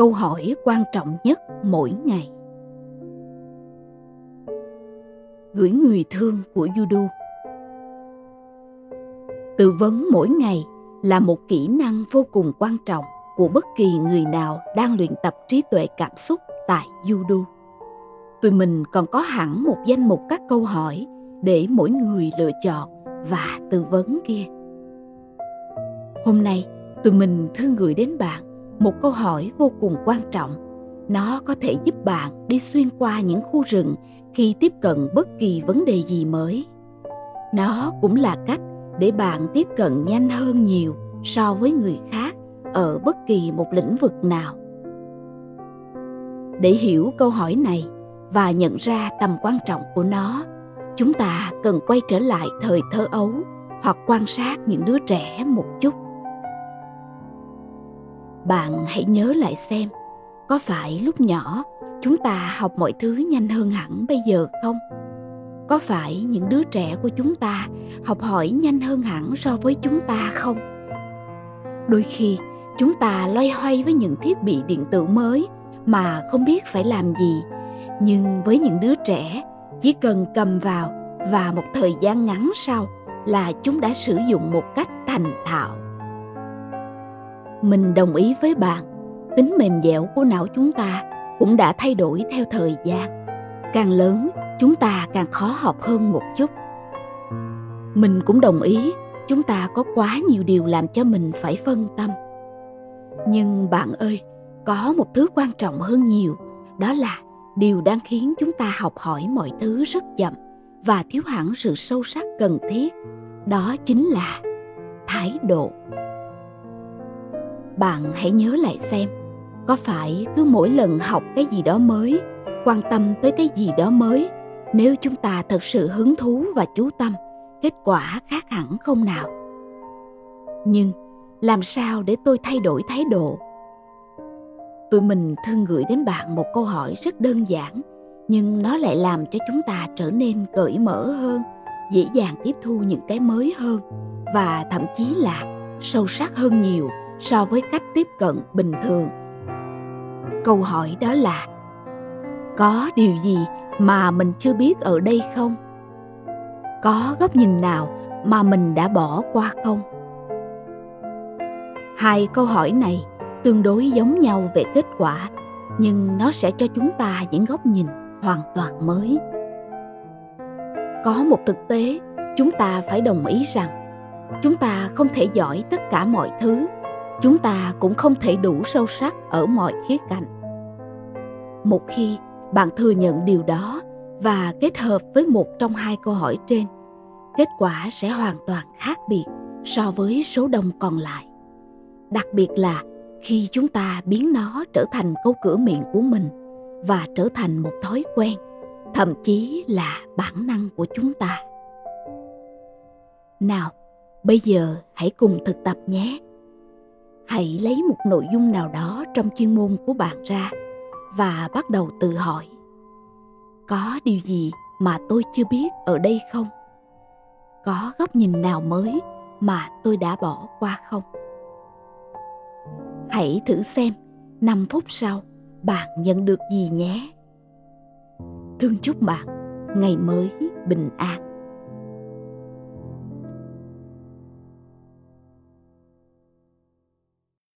câu hỏi quan trọng nhất mỗi ngày gửi người thương của Judo tự vấn mỗi ngày là một kỹ năng vô cùng quan trọng của bất kỳ người nào đang luyện tập trí tuệ cảm xúc tại Judo. Tụi mình còn có hẳn một danh mục các câu hỏi để mỗi người lựa chọn và tư vấn kia. Hôm nay, tụi mình thương gửi đến bạn một câu hỏi vô cùng quan trọng. Nó có thể giúp bạn đi xuyên qua những khu rừng khi tiếp cận bất kỳ vấn đề gì mới. Nó cũng là cách để bạn tiếp cận nhanh hơn nhiều so với người khác ở bất kỳ một lĩnh vực nào. Để hiểu câu hỏi này và nhận ra tầm quan trọng của nó, chúng ta cần quay trở lại thời thơ ấu hoặc quan sát những đứa trẻ một chút bạn hãy nhớ lại xem, có phải lúc nhỏ chúng ta học mọi thứ nhanh hơn hẳn bây giờ không? Có phải những đứa trẻ của chúng ta học hỏi nhanh hơn hẳn so với chúng ta không? Đôi khi, chúng ta loay hoay với những thiết bị điện tử mới mà không biết phải làm gì, nhưng với những đứa trẻ, chỉ cần cầm vào và một thời gian ngắn sau là chúng đã sử dụng một cách thành thạo mình đồng ý với bạn. Tính mềm dẻo của não chúng ta cũng đã thay đổi theo thời gian. Càng lớn, chúng ta càng khó học hơn một chút. Mình cũng đồng ý, chúng ta có quá nhiều điều làm cho mình phải phân tâm. Nhưng bạn ơi, có một thứ quan trọng hơn nhiều, đó là điều đang khiến chúng ta học hỏi mọi thứ rất chậm và thiếu hẳn sự sâu sắc cần thiết. Đó chính là thái độ bạn hãy nhớ lại xem, có phải cứ mỗi lần học cái gì đó mới, quan tâm tới cái gì đó mới, nếu chúng ta thật sự hứng thú và chú tâm, kết quả khác hẳn không nào? Nhưng làm sao để tôi thay đổi thái độ? Tụi mình thường gửi đến bạn một câu hỏi rất đơn giản, nhưng nó lại làm cho chúng ta trở nên cởi mở hơn, dễ dàng tiếp thu những cái mới hơn và thậm chí là sâu sắc hơn nhiều so với cách tiếp cận bình thường. Câu hỏi đó là, có điều gì mà mình chưa biết ở đây không? Có góc nhìn nào mà mình đã bỏ qua không? Hai câu hỏi này tương đối giống nhau về kết quả, nhưng nó sẽ cho chúng ta những góc nhìn hoàn toàn mới. Có một thực tế chúng ta phải đồng ý rằng, chúng ta không thể giỏi tất cả mọi thứ chúng ta cũng không thể đủ sâu sắc ở mọi khía cạnh. Một khi bạn thừa nhận điều đó và kết hợp với một trong hai câu hỏi trên, kết quả sẽ hoàn toàn khác biệt so với số đông còn lại. Đặc biệt là khi chúng ta biến nó trở thành câu cửa miệng của mình và trở thành một thói quen, thậm chí là bản năng của chúng ta. Nào, bây giờ hãy cùng thực tập nhé hãy lấy một nội dung nào đó trong chuyên môn của bạn ra và bắt đầu tự hỏi, có điều gì mà tôi chưa biết ở đây không? Có góc nhìn nào mới mà tôi đã bỏ qua không? Hãy thử xem 5 phút sau, bạn nhận được gì nhé. Thương chúc bạn ngày mới bình an.